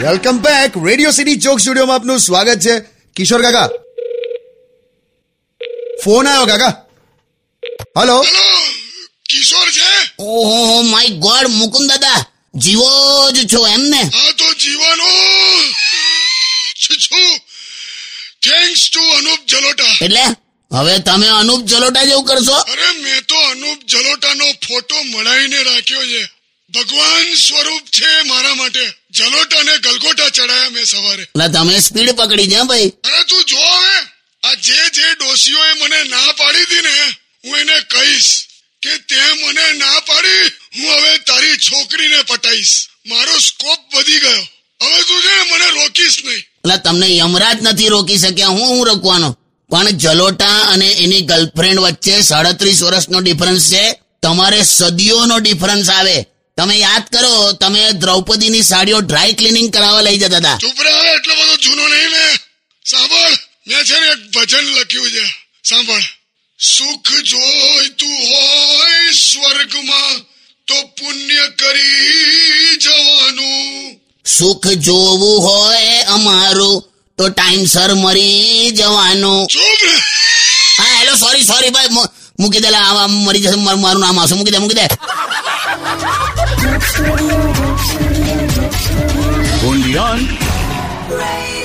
Welcome back radio city ચોક સ્ટુડિયોમાં આપનું સ્વાગત છે. કિશોર કાકા. ફોન આવ્યો કાકા. હલો કિશોર છે? ઓહો માય ગોડ મુકુમ દાદા. જીવો જ છો એમ ને હા તો જીવાનો છું. Thanks to Anup Jalota. એટલે હવે તમે અનુપ જલોટા જેવું કરશો? અરે મેં તો અનુપ જલોટા નો ફોટો મળાઈને રાખ્યો છે. ભગવાન સ્વરૂપ છે મારા માટે. જલોટાને ગલગોટા ચડાયા મેં સવારે. તમે સ્પીડ પકડી છે ભાઈ. અરે તું જો હવે. આ જે જે ડોસીઓએ મને ના પાડી હતી ને હું એને કહીશ કે તે મને ના પાડી હું હવે તારી છોકરીને પટાઈશ. મારો સ્કોપ વધી ગયો. હવે તું છે મને રોકીશ નહીં. એટલે તમને યમરાજ નથી રોકી શક્યા હું હું રોકવાનો? પણ જલોટા અને એની ગર્લફ્રેન્ડ વચ્ચે સાડત્રીસ વર્ષનો ડિફરન્સ છે. તમારે સદીઓનો ડિફરન્સ આવે. તમે યાદ કરો તમે દ્રૌપદીની સાડીઓ ડ્રાય ક્લીનિંગ કરાવવા લઈ જતા હતા. ચૂપ રહે એટલો બધો જૂનો નહીં ને. સાંભળ મેં છે ને એક ભજન લખ્યું છે. સાંભળ. સુખ જોઈતું હોય સ્વર્ગમાં તો પુણ્ય કરી જવાનું. સુખ જોવું હોય અમારું તો ટાઈમસર મરી જવાનું. ચૂપ રહે. હા હેલો સોરી સોરી ભાઈ મૂકી દેલા આવા મરી જશે મારું મારું નામ આવશે. મૂકી દે મૂકી દે. Only on